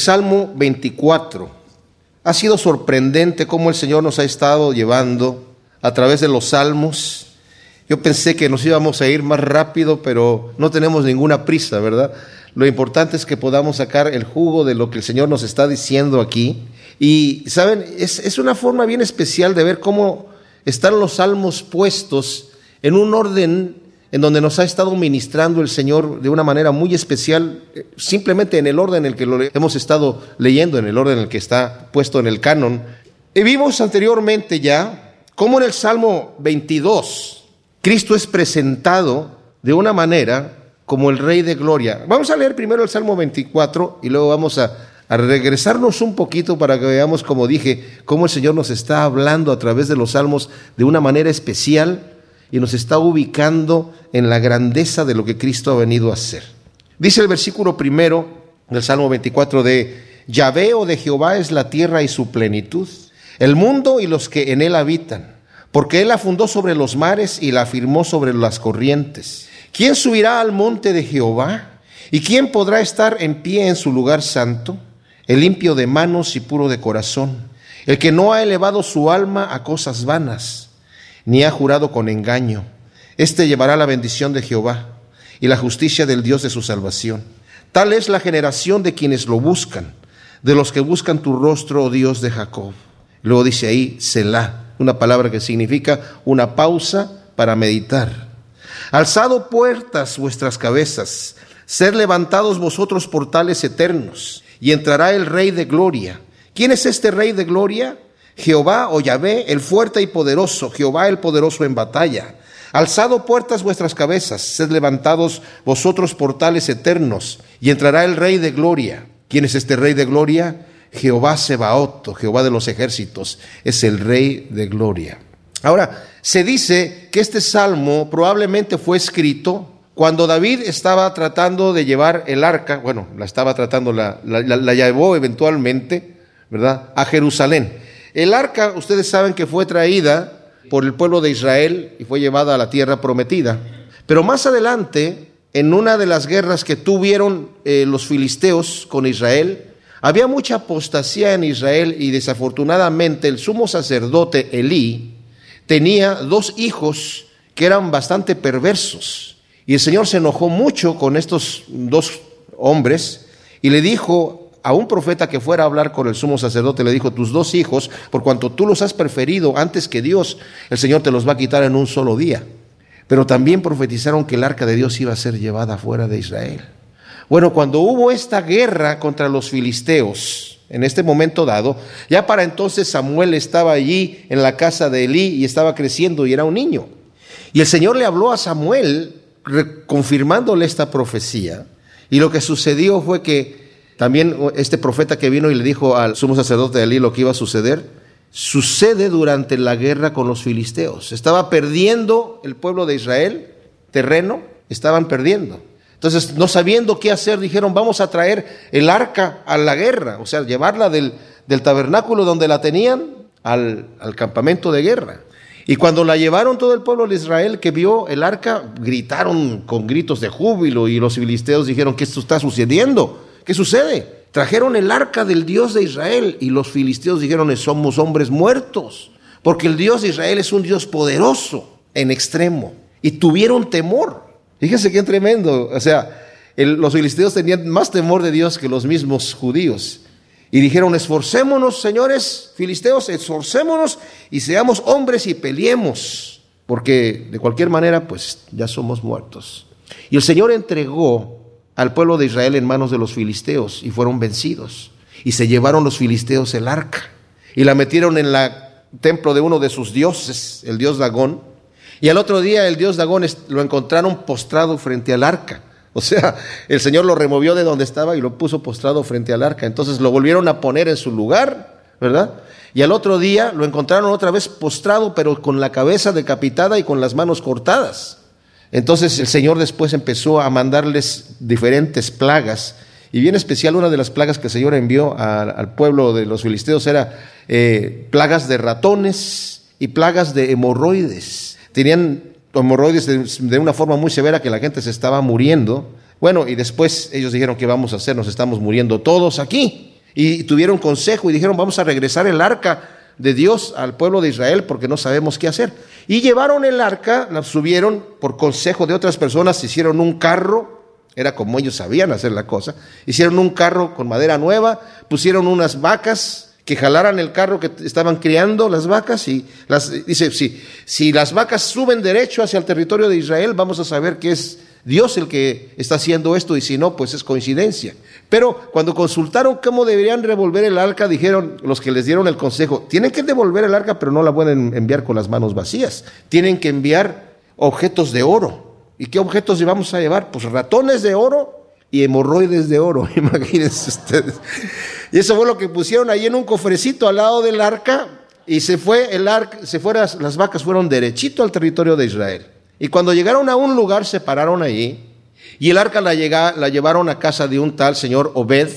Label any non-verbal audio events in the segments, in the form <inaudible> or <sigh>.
Salmo 24. Ha sido sorprendente cómo el Señor nos ha estado llevando a través de los salmos. Yo pensé que nos íbamos a ir más rápido, pero no tenemos ninguna prisa, ¿verdad? Lo importante es que podamos sacar el jugo de lo que el Señor nos está diciendo aquí. Y, ¿saben? Es, es una forma bien especial de ver cómo están los salmos puestos en un orden en donde nos ha estado ministrando el Señor de una manera muy especial, eh, simplemente en el orden en el que lo hemos estado leyendo, en el orden en el que está puesto en el canon. Y vimos anteriormente ya cómo en el Salmo 22 Cristo es presentado de una manera como el Rey de Gloria. Vamos a leer primero el Salmo 24 y luego vamos a, a regresarnos un poquito para que veamos, como dije, cómo el Señor nos está hablando a través de los salmos de una manera especial y nos está ubicando en la grandeza de lo que Cristo ha venido a hacer. Dice el versículo primero del Salmo 24 de Yahvé o de Jehová es la tierra y su plenitud, el mundo y los que en él habitan, porque él la fundó sobre los mares y la afirmó sobre las corrientes. ¿Quién subirá al monte de Jehová? ¿Y quién podrá estar en pie en su lugar santo? El limpio de manos y puro de corazón, el que no ha elevado su alma a cosas vanas ni ha jurado con engaño. Este llevará la bendición de Jehová y la justicia del Dios de su salvación. Tal es la generación de quienes lo buscan, de los que buscan tu rostro, oh Dios de Jacob. Luego dice ahí, Selah, una palabra que significa una pausa para meditar. Alzado puertas vuestras cabezas, ser levantados vosotros portales eternos, y entrará el Rey de Gloria. ¿Quién es este Rey de Gloria? Jehová o Yahvé, el fuerte y poderoso, Jehová el poderoso en batalla. Alzado puertas vuestras cabezas, sed levantados vosotros portales eternos, y entrará el Rey de Gloria. ¿Quién es este Rey de Gloria? Jehová Sebaot, Jehová de los ejércitos, es el Rey de Gloria. Ahora, se dice que este salmo probablemente fue escrito cuando David estaba tratando de llevar el arca, bueno, la estaba tratando, la, la, la llevó eventualmente, ¿verdad?, a Jerusalén. El arca, ustedes saben que fue traída por el pueblo de Israel y fue llevada a la tierra prometida. Pero más adelante, en una de las guerras que tuvieron eh, los filisteos con Israel, había mucha apostasía en Israel y desafortunadamente el sumo sacerdote Elí tenía dos hijos que eran bastante perversos. Y el Señor se enojó mucho con estos dos hombres y le dijo a un profeta que fuera a hablar con el sumo sacerdote, le dijo, tus dos hijos, por cuanto tú los has preferido antes que Dios, el Señor te los va a quitar en un solo día. Pero también profetizaron que el arca de Dios iba a ser llevada fuera de Israel. Bueno, cuando hubo esta guerra contra los filisteos, en este momento dado, ya para entonces Samuel estaba allí en la casa de Elí y estaba creciendo y era un niño. Y el Señor le habló a Samuel confirmándole esta profecía. Y lo que sucedió fue que también este profeta que vino y le dijo al sumo sacerdote de Elí lo que iba a suceder, sucede durante la guerra con los filisteos. Estaba perdiendo el pueblo de Israel terreno, estaban perdiendo. Entonces, no sabiendo qué hacer, dijeron, vamos a traer el arca a la guerra, o sea, llevarla del, del tabernáculo donde la tenían al, al campamento de guerra. Y cuando la llevaron todo el pueblo de Israel que vio el arca, gritaron con gritos de júbilo y los filisteos dijeron, ¿qué esto está sucediendo? ¿Qué sucede? Trajeron el arca del Dios de Israel y los filisteos dijeron, somos hombres muertos, porque el Dios de Israel es un Dios poderoso en extremo. Y tuvieron temor. Fíjense qué tremendo. O sea, los filisteos tenían más temor de Dios que los mismos judíos. Y dijeron, esforcémonos, señores filisteos, esforcémonos y seamos hombres y peleemos, porque de cualquier manera, pues ya somos muertos. Y el Señor entregó al pueblo de Israel en manos de los filisteos y fueron vencidos. Y se llevaron los filisteos el arca y la metieron en el templo de uno de sus dioses, el dios Dagón. Y al otro día el dios Dagón lo encontraron postrado frente al arca. O sea, el Señor lo removió de donde estaba y lo puso postrado frente al arca. Entonces lo volvieron a poner en su lugar, ¿verdad? Y al otro día lo encontraron otra vez postrado, pero con la cabeza decapitada y con las manos cortadas. Entonces el Señor después empezó a mandarles diferentes plagas. Y bien especial, una de las plagas que el Señor envió al pueblo de los filisteos era eh, plagas de ratones y plagas de hemorroides. Tenían hemorroides de, una forma muy severa que la gente se estaba muriendo. Bueno, y después ellos dijeron, ¿qué vamos a hacer? Nos estamos muriendo todos aquí. y tuvieron consejo y dijeron, vamos a regresar el arca de Dios al pueblo de Israel porque no sabemos qué hacer. Y llevaron el arca, la subieron por consejo de otras personas, hicieron un carro, era como ellos sabían hacer la cosa, hicieron un carro con madera nueva, pusieron unas vacas que jalaran el carro que estaban criando las vacas y dice, si, si las vacas suben derecho hacia el territorio de Israel, vamos a saber que es Dios el que está haciendo esto y si no, pues es coincidencia. Pero cuando consultaron cómo deberían revolver el arca, dijeron los que les dieron el consejo, tienen que devolver el arca, pero no la pueden enviar con las manos vacías. Tienen que enviar objetos de oro. ¿Y qué objetos llevamos a llevar? Pues ratones de oro y hemorroides de oro, <laughs> imagínense ustedes. Y eso fue lo que pusieron ahí en un cofrecito al lado del arca y se fue el arca, se fueron, las vacas fueron derechito al territorio de Israel. Y cuando llegaron a un lugar se pararon allí y el arca la, la llevaron a casa de un tal señor Obed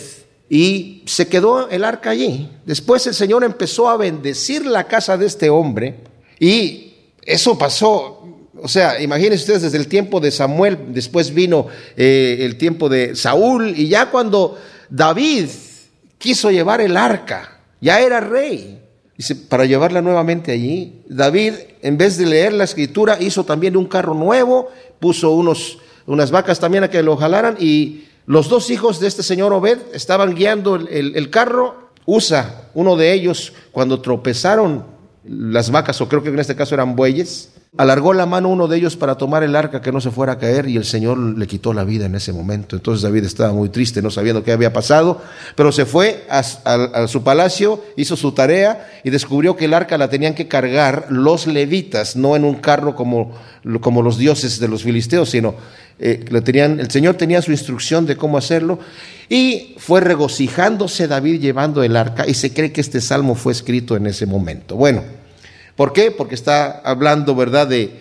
y se quedó el arca allí. Después el Señor empezó a bendecir la casa de este hombre y eso pasó. O sea, imagínense ustedes desde el tiempo de Samuel, después vino eh, el tiempo de Saúl y ya cuando David quiso llevar el arca, ya era rey. Dice, para llevarla nuevamente allí, David, en vez de leer la escritura, hizo también un carro nuevo, puso unos unas vacas también a que lo jalaran y los dos hijos de este señor Obed estaban guiando el, carro. Usa, uno de ellos, cuando tropezaron las vacas, o creo que en este caso eran bueyes, alargó la mano uno de ellos para tomar el arca que no se fuera a caer y el Señor le quitó la vida en ese momento. Entonces David estaba muy triste, no sabiendo qué había pasado, pero se fue a, su palacio, hizo su tarea y descubrió que el arca la tenían que cargar los levitas, no en un carro como, como los dioses de los filisteos, sino eh, tenían, el Señor tenía su instrucción de cómo hacerlo y fue regocijándose David llevando el arca y se cree que este salmo fue escrito en ese momento. Bueno, ¿Por qué? Porque está hablando, ¿verdad?, de,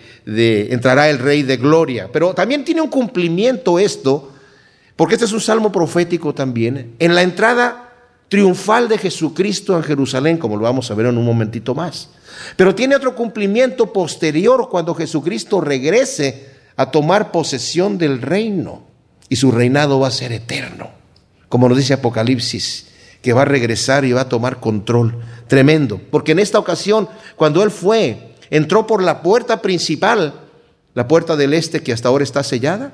entrará el rey de gloria. Pero también tiene un cumplimiento esto, porque este es un salmo profético también, en la entrada triunfal de Jesucristo en Jerusalén, como lo vamos a ver en un momentito más. Pero tiene otro cumplimiento posterior cuando Jesucristo regrese a tomar posesión del reino y su reinado va a ser eterno, como nos dice Apocalipsis, que va a regresar y va a tomar control Tremendo. Porque en esta ocasión, cuando él fue, entró por la puerta principal, la puerta del este que hasta ahora está sellada,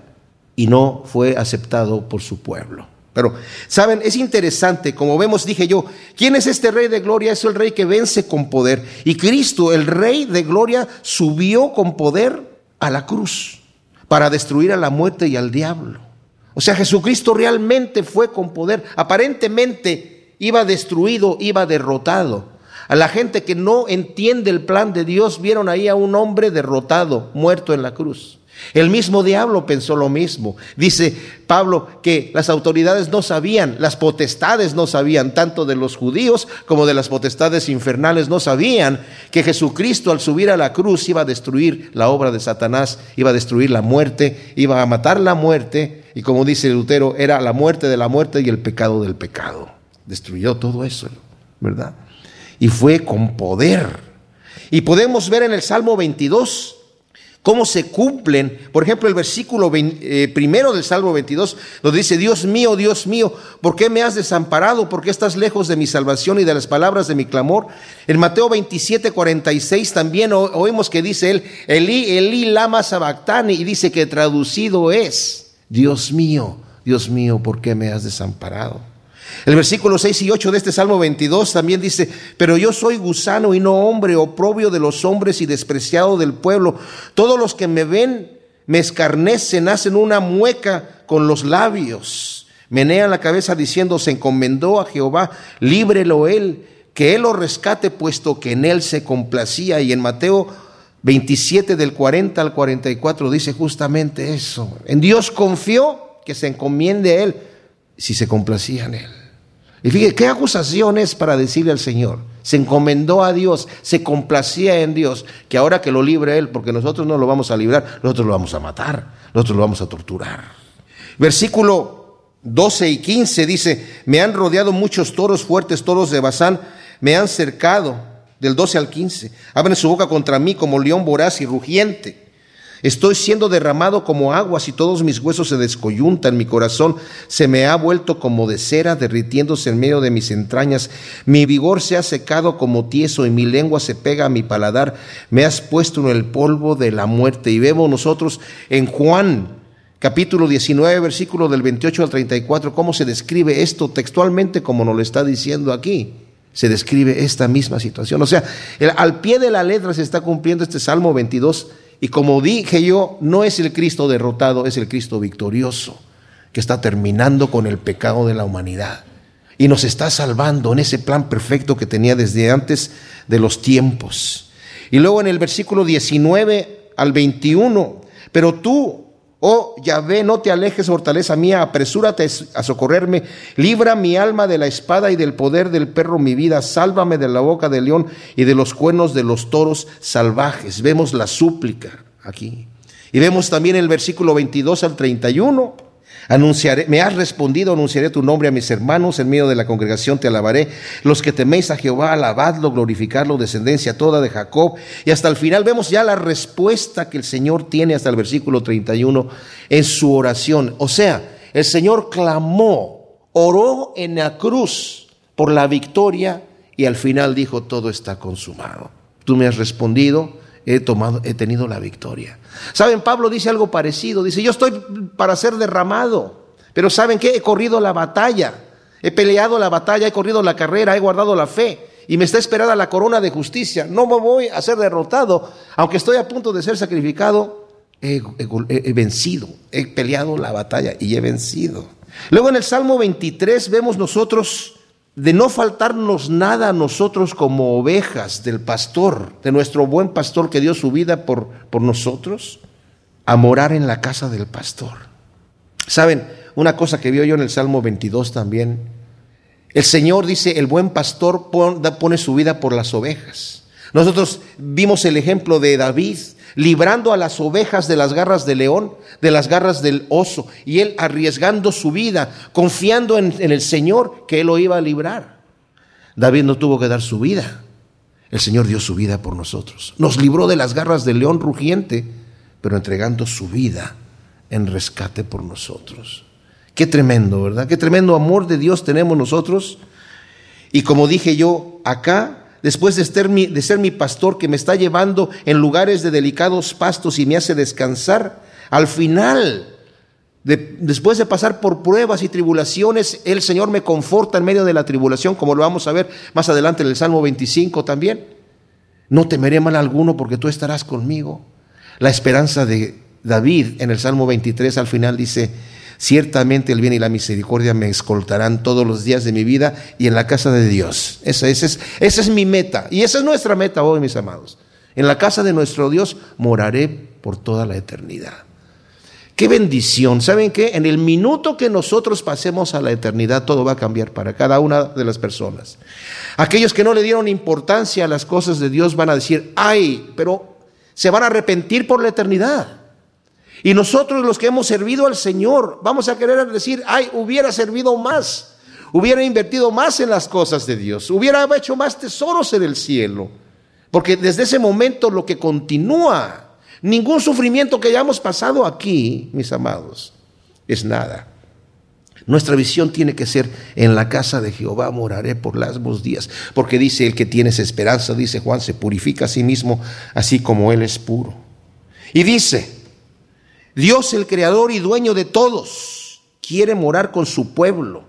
y no fue aceptado por su pueblo. Pero, ¿saben? Es interesante, como vemos, dije yo, ¿quién es este rey de gloria? Es el rey que vence con poder. Y Cristo, el rey de gloria, subió con poder a la cruz para destruir a la muerte y al diablo. O sea, Jesucristo realmente fue con poder. Aparentemente iba destruido, iba derrotado. A la gente que no entiende el plan de Dios, vieron ahí a un hombre derrotado, muerto en la cruz. El mismo diablo pensó lo mismo. Dice Pablo que las autoridades no sabían, las potestades no sabían, tanto de los judíos como de las potestades infernales, no sabían que Jesucristo al subir a la cruz iba a destruir la obra de Satanás, iba a destruir la muerte, iba a matar la muerte, y como dice Lutero, era la muerte de la muerte y el pecado del pecado destruyó todo eso, ¿verdad? Y fue con poder. Y podemos ver en el Salmo 22 cómo se cumplen, por ejemplo, el versículo eh, primero del Salmo 22, donde dice, Dios mío, Dios mío, ¿por qué me has desamparado? ¿Por qué estás lejos de mi salvación y de las palabras de mi clamor? En Mateo 27, 46 también oímos que dice él, Elí, Elí, lama sabactani, y dice que traducido es, Dios mío, Dios mío, ¿por qué me has desamparado? El versículo 6 y 8 de este Salmo 22 también dice, pero yo soy gusano y no hombre, oprobio de los hombres y despreciado del pueblo. Todos los que me ven me escarnecen, hacen una mueca con los labios. Menean la cabeza diciendo, se encomendó a Jehová, líbrelo él, que él lo rescate, puesto que en él se complacía. Y en Mateo 27 del 40 al 44 dice justamente eso. En Dios confió que se encomiende a él si se complacía en él. Y fíjate, ¿qué acusaciones para decirle al Señor? Se encomendó a Dios, se complacía en Dios, que ahora que lo libre Él, porque nosotros no lo vamos a librar, nosotros lo vamos a matar, nosotros lo vamos a torturar. Versículo 12 y 15 dice, me han rodeado muchos toros fuertes, toros de Bazán, me han cercado, del 12 al 15, abren su boca contra mí como león voraz y rugiente. Estoy siendo derramado como aguas y todos mis huesos se descoyuntan, mi corazón se me ha vuelto como de cera derritiéndose en medio de mis entrañas, mi vigor se ha secado como tieso y mi lengua se pega a mi paladar, me has puesto en el polvo de la muerte. Y vemos nosotros en Juan capítulo 19, versículo del 28 al 34, cómo se describe esto textualmente como nos lo está diciendo aquí. Se describe esta misma situación. O sea, al pie de la letra se está cumpliendo este Salmo 22 y como dije yo, no es el Cristo derrotado, es el Cristo victorioso, que está terminando con el pecado de la humanidad. Y nos está salvando en ese plan perfecto que tenía desde antes de los tiempos. Y luego en el versículo 19 al 21, pero tú, Oh Yahvé, no te alejes, fortaleza mía, apresúrate a socorrerme, libra mi alma de la espada y del poder del perro mi vida, sálvame de la boca del león y de los cuernos de los toros salvajes. Vemos la súplica aquí. Y vemos también el versículo 22 al 31. Anunciaré, me has respondido, anunciaré tu nombre a mis hermanos, en medio de la congregación te alabaré. Los que teméis a Jehová, alabadlo, glorificadlo, descendencia toda de Jacob. Y hasta el final vemos ya la respuesta que el Señor tiene hasta el versículo 31 en su oración. O sea, el Señor clamó, oró en la cruz por la victoria y al final dijo, todo está consumado. Tú me has respondido, he tomado, he tenido la victoria. Saben, Pablo dice algo parecido, dice, yo estoy para ser derramado, pero ¿saben qué? He corrido la batalla, he peleado la batalla, he corrido la carrera, he guardado la fe y me está esperada la corona de justicia. No me voy a ser derrotado, aunque estoy a punto de ser sacrificado, he, he vencido, he peleado la batalla y he vencido. Luego en el Salmo 23 vemos nosotros de no faltarnos nada a nosotros como ovejas del pastor, de nuestro buen pastor que dio su vida por, por nosotros, a morar en la casa del pastor. ¿Saben? Una cosa que vio yo en el Salmo 22 también. El Señor dice, el buen pastor pone su vida por las ovejas. Nosotros vimos el ejemplo de David, librando a las ovejas de las garras del león, de las garras del oso, y él arriesgando su vida, confiando en, el Señor que él lo iba a librar. David no tuvo que dar su vida, el Señor dio su vida por nosotros. Nos libró de las garras del león rugiente, pero entregando su vida en rescate por nosotros. Qué tremendo, ¿verdad? Qué tremendo amor de Dios tenemos nosotros. Y como dije yo, acá después de ser, mi, de pastor que me está llevando en lugares de delicados pastos y me hace descansar, al final, después de pasar por pruebas y tribulaciones, el Señor me conforta en medio de la tribulación, como lo vamos a ver más adelante en el Salmo 25 también. No temeré mal alguno porque tú estarás conmigo. La esperanza de David en el Salmo 23 al final dice, Ciertamente el bien y la misericordia me escoltarán todos los días de mi vida y en la casa de Dios. Esa, es, es mi meta. Y esa es nuestra meta hoy, mis amados. En la casa de nuestro Dios moraré por toda la eternidad. Qué bendición. ¿Saben qué? En el minuto que nosotros pasemos a la eternidad, todo va a cambiar para cada una de las personas. Aquellos que no le dieron importancia a las cosas de Dios van a decir, ay, pero se van a arrepentir por la eternidad. Y nosotros los que hemos servido al Señor, vamos a querer decir, ay, hubiera servido más, hubiera invertido más en las cosas de Dios, hubiera hecho más tesoros en el cielo. Porque desde ese momento lo que continúa, ningún sufrimiento que hayamos pasado aquí, mis amados, es nada. Nuestra visión tiene que ser, en la casa de Jehová moraré por largos días, porque dice el que tiene esa esperanza, dice Juan, se purifica a sí mismo, así como él es puro. Y dice, Dios el creador y dueño de todos quiere morar con su pueblo.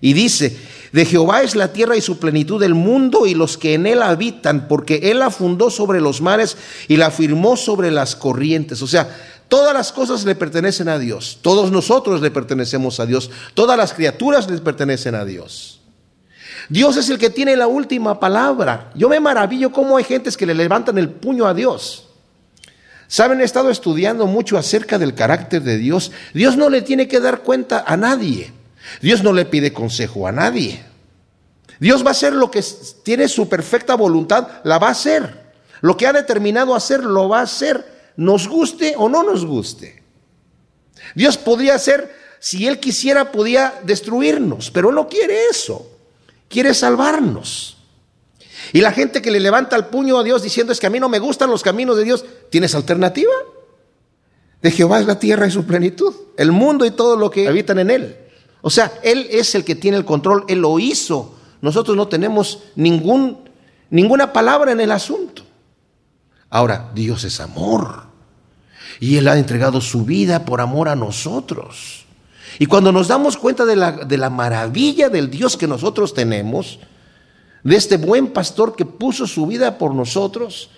Y dice, de Jehová es la tierra y su plenitud del mundo y los que en él habitan, porque él la fundó sobre los mares y la firmó sobre las corrientes. O sea, todas las cosas le pertenecen a Dios, todos nosotros le pertenecemos a Dios, todas las criaturas le pertenecen a Dios. Dios es el que tiene la última palabra. Yo me maravillo cómo hay gentes que le levantan el puño a Dios. Saben, he estado estudiando mucho acerca del carácter de Dios. Dios no le tiene que dar cuenta a nadie. Dios no le pide consejo a nadie. Dios va a hacer lo que tiene su perfecta voluntad, la va a hacer. Lo que ha determinado hacer, lo va a hacer, nos guste o no nos guste. Dios podría hacer, si Él quisiera, podía destruirnos, pero no quiere eso. Quiere salvarnos. Y la gente que le levanta el puño a Dios diciendo es que a mí no me gustan los caminos de Dios, ¿tienes alternativa? De Jehová es la tierra y su plenitud, el mundo y todo lo que habitan en él. O sea, Él es el que tiene el control, Él lo hizo. Nosotros no tenemos ningún, ninguna palabra en el asunto. Ahora, Dios es amor. Y Él ha entregado su vida por amor a nosotros. Y cuando nos damos cuenta de la, de la maravilla del Dios que nosotros tenemos, de este buen pastor que puso su vida por nosotros,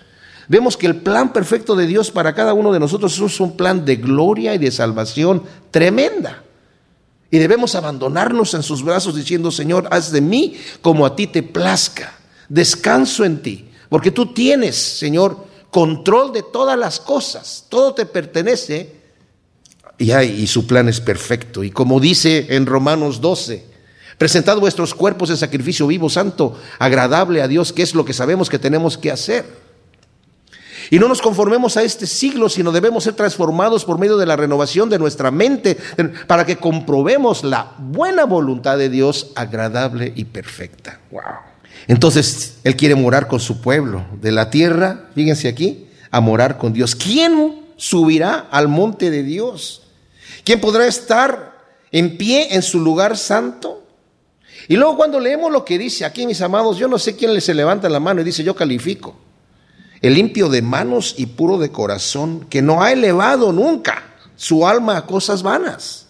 Vemos que el plan perfecto de Dios para cada uno de nosotros es un plan de gloria y de salvación tremenda. Y debemos abandonarnos en sus brazos diciendo, Señor, haz de mí como a ti te plazca. Descanso en ti, porque tú tienes, Señor, control de todas las cosas. Todo te pertenece y, y su plan es perfecto. Y como dice en Romanos 12, presentad vuestros cuerpos en sacrificio vivo, santo, agradable a Dios, que es lo que sabemos que tenemos que hacer. Y no nos conformemos a este siglo, sino debemos ser transformados por medio de la renovación de nuestra mente para que comprobemos la buena voluntad de Dios agradable y perfecta. Wow. Entonces, Él quiere morar con su pueblo de la tierra, fíjense aquí, a morar con Dios. ¿Quién subirá al monte de Dios? ¿Quién podrá estar en pie en su lugar santo? Y luego cuando leemos lo que dice aquí, mis amados, yo no sé quién se levanta la mano y dice, yo califico el limpio de manos y puro de corazón, que no ha elevado nunca su alma a cosas vanas,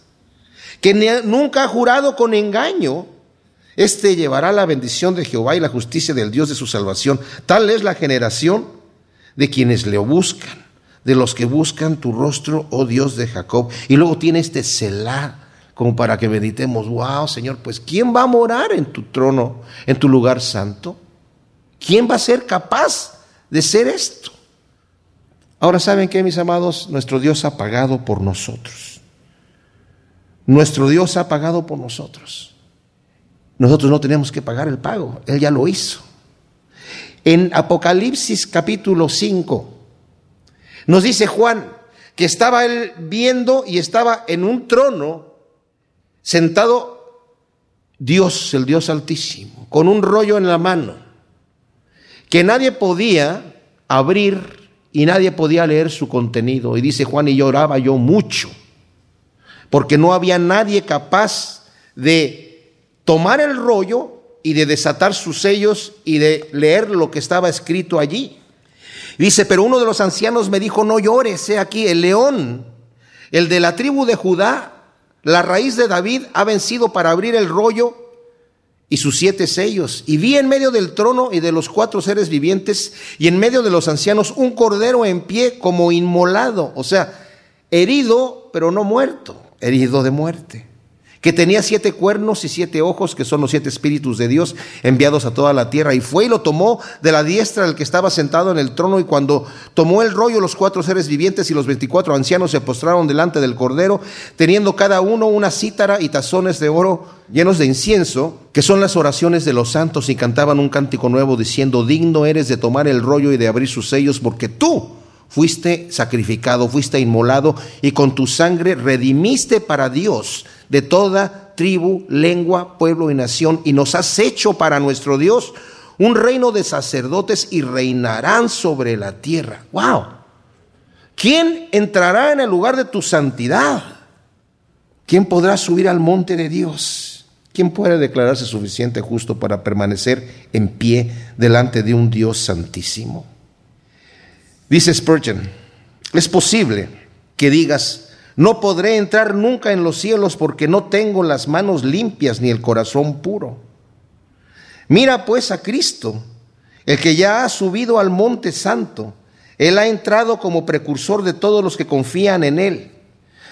que nunca ha jurado con engaño, este llevará la bendición de Jehová y la justicia del Dios de su salvación. Tal es la generación de quienes le buscan, de los que buscan tu rostro, oh Dios de Jacob. Y luego tiene este Selah, como para que meditemos, wow, Señor, pues ¿quién va a morar en tu trono, en tu lugar santo? ¿Quién va a ser capaz de ser esto. Ahora, ¿saben qué, mis amados? Nuestro Dios ha pagado por nosotros. Nuestro Dios ha pagado por nosotros. Nosotros no tenemos que pagar el pago, Él ya lo hizo. En Apocalipsis capítulo 5 nos dice Juan que estaba él viendo y estaba en un trono sentado Dios, el Dios altísimo, con un rollo en la mano que nadie podía abrir y nadie podía leer su contenido. Y dice Juan, y lloraba yo mucho, porque no había nadie capaz de tomar el rollo y de desatar sus sellos y de leer lo que estaba escrito allí. Dice, pero uno de los ancianos me dijo, no llores, he aquí, el león, el de la tribu de Judá, la raíz de David, ha vencido para abrir el rollo y sus siete sellos. Y vi en medio del trono y de los cuatro seres vivientes y en medio de los ancianos un cordero en pie como inmolado, o sea, herido pero no muerto, herido de muerte que tenía siete cuernos y siete ojos, que son los siete espíritus de Dios enviados a toda la tierra. Y fue y lo tomó de la diestra del que estaba sentado en el trono. Y cuando tomó el rollo, los cuatro seres vivientes y los veinticuatro ancianos se postraron delante del cordero, teniendo cada uno una cítara y tazones de oro llenos de incienso, que son las oraciones de los santos, y cantaban un cántico nuevo diciendo, digno eres de tomar el rollo y de abrir sus sellos, porque tú fuiste sacrificado, fuiste inmolado, y con tu sangre redimiste para Dios de toda tribu, lengua, pueblo y nación, y nos has hecho para nuestro Dios un reino de sacerdotes y reinarán sobre la tierra. ¡Wow! ¿Quién entrará en el lugar de tu santidad? ¿Quién podrá subir al monte de Dios? ¿Quién puede declararse suficiente justo para permanecer en pie delante de un Dios santísimo? Dice Spurgeon, es posible que digas, no podré entrar nunca en los cielos porque no tengo las manos limpias ni el corazón puro. Mira pues a Cristo, el que ya ha subido al monte santo. Él ha entrado como precursor de todos los que confían en Él.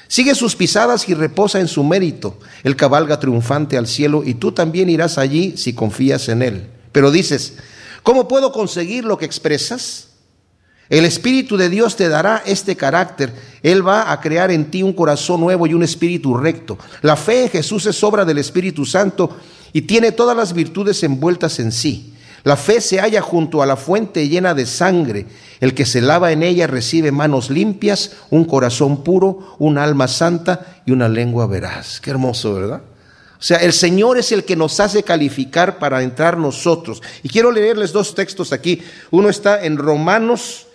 Sigue sus pisadas y reposa en su mérito. Él cabalga triunfante al cielo y tú también irás allí si confías en Él. Pero dices, ¿cómo puedo conseguir lo que expresas? El Espíritu de Dios te dará este carácter. Él va a crear en ti un corazón nuevo y un espíritu recto. La fe en Jesús es obra del Espíritu Santo y tiene todas las virtudes envueltas en sí. La fe se halla junto a la fuente llena de sangre. El que se lava en ella recibe manos limpias, un corazón puro, un alma santa y una lengua veraz. Qué hermoso, ¿verdad? O sea, el Señor es el que nos hace calificar para entrar nosotros. Y quiero leerles dos textos aquí. Uno está en Romanos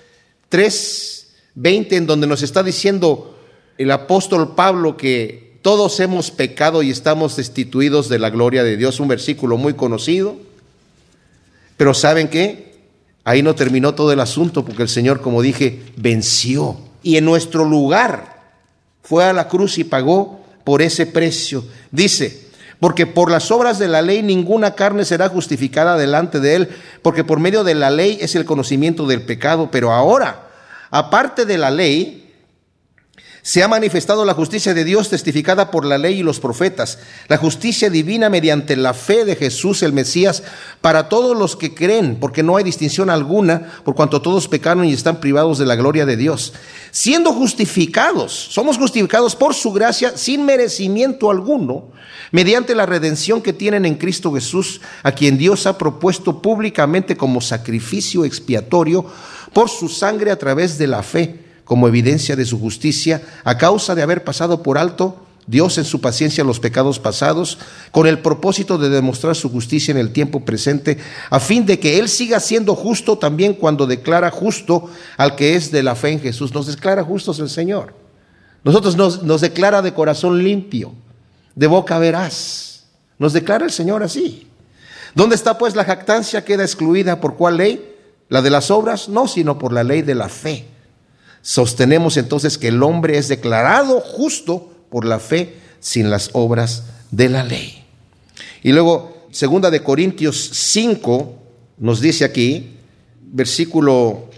3, 20, en donde nos está diciendo el apóstol Pablo que todos hemos pecado y estamos destituidos de la gloria de Dios, un versículo muy conocido. Pero ¿saben qué? Ahí no terminó todo el asunto porque el Señor, como dije, venció. Y en nuestro lugar fue a la cruz y pagó por ese precio. Dice, porque por las obras de la ley ninguna carne será justificada delante de él, porque por medio de la ley es el conocimiento del pecado, pero ahora, aparte de la ley, se ha manifestado la justicia de Dios testificada por la ley y los profetas, la justicia divina mediante la fe de Jesús el Mesías para todos los que creen, porque no hay distinción alguna, por cuanto todos pecaron y están privados de la gloria de Dios. Siendo justificados, somos justificados por su gracia sin merecimiento alguno, mediante la redención que tienen en Cristo Jesús, a quien Dios ha propuesto públicamente como sacrificio expiatorio por su sangre a través de la fe como evidencia de su justicia, a causa de haber pasado por alto Dios en su paciencia los pecados pasados, con el propósito de demostrar su justicia en el tiempo presente, a fin de que Él siga siendo justo también cuando declara justo al que es de la fe en Jesús. Nos declara justos el Señor. Nosotros nos, declara de corazón limpio, de boca veraz. Nos declara el Señor así. ¿Dónde está pues la jactancia? ¿Queda excluida por cuál ley? ¿La de las obras? No, sino por la ley de la fe. Sostenemos entonces que el hombre es declarado justo por la fe sin las obras de la ley. Y luego, segunda de Corintios 5 nos dice aquí, versículo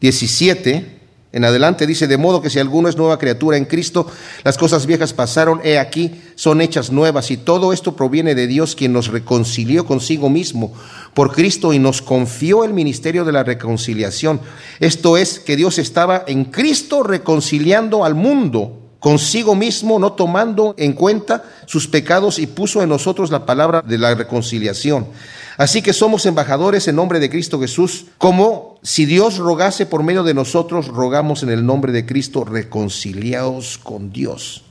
17, en adelante dice, de modo que si alguno es nueva criatura en Cristo, las cosas viejas pasaron, he aquí, son hechas nuevas, y todo esto proviene de Dios, quien nos reconcilió consigo mismo por Cristo y nos confió el ministerio de la reconciliación. Esto es, que Dios estaba en Cristo reconciliando al mundo consigo mismo, no tomando en cuenta sus pecados, y puso en nosotros la palabra de la reconciliación. Así que somos embajadores en nombre de Cristo Jesús, como si Dios rogase por medio de nosotros, rogamos en el nombre de Cristo, reconciliados con Dios.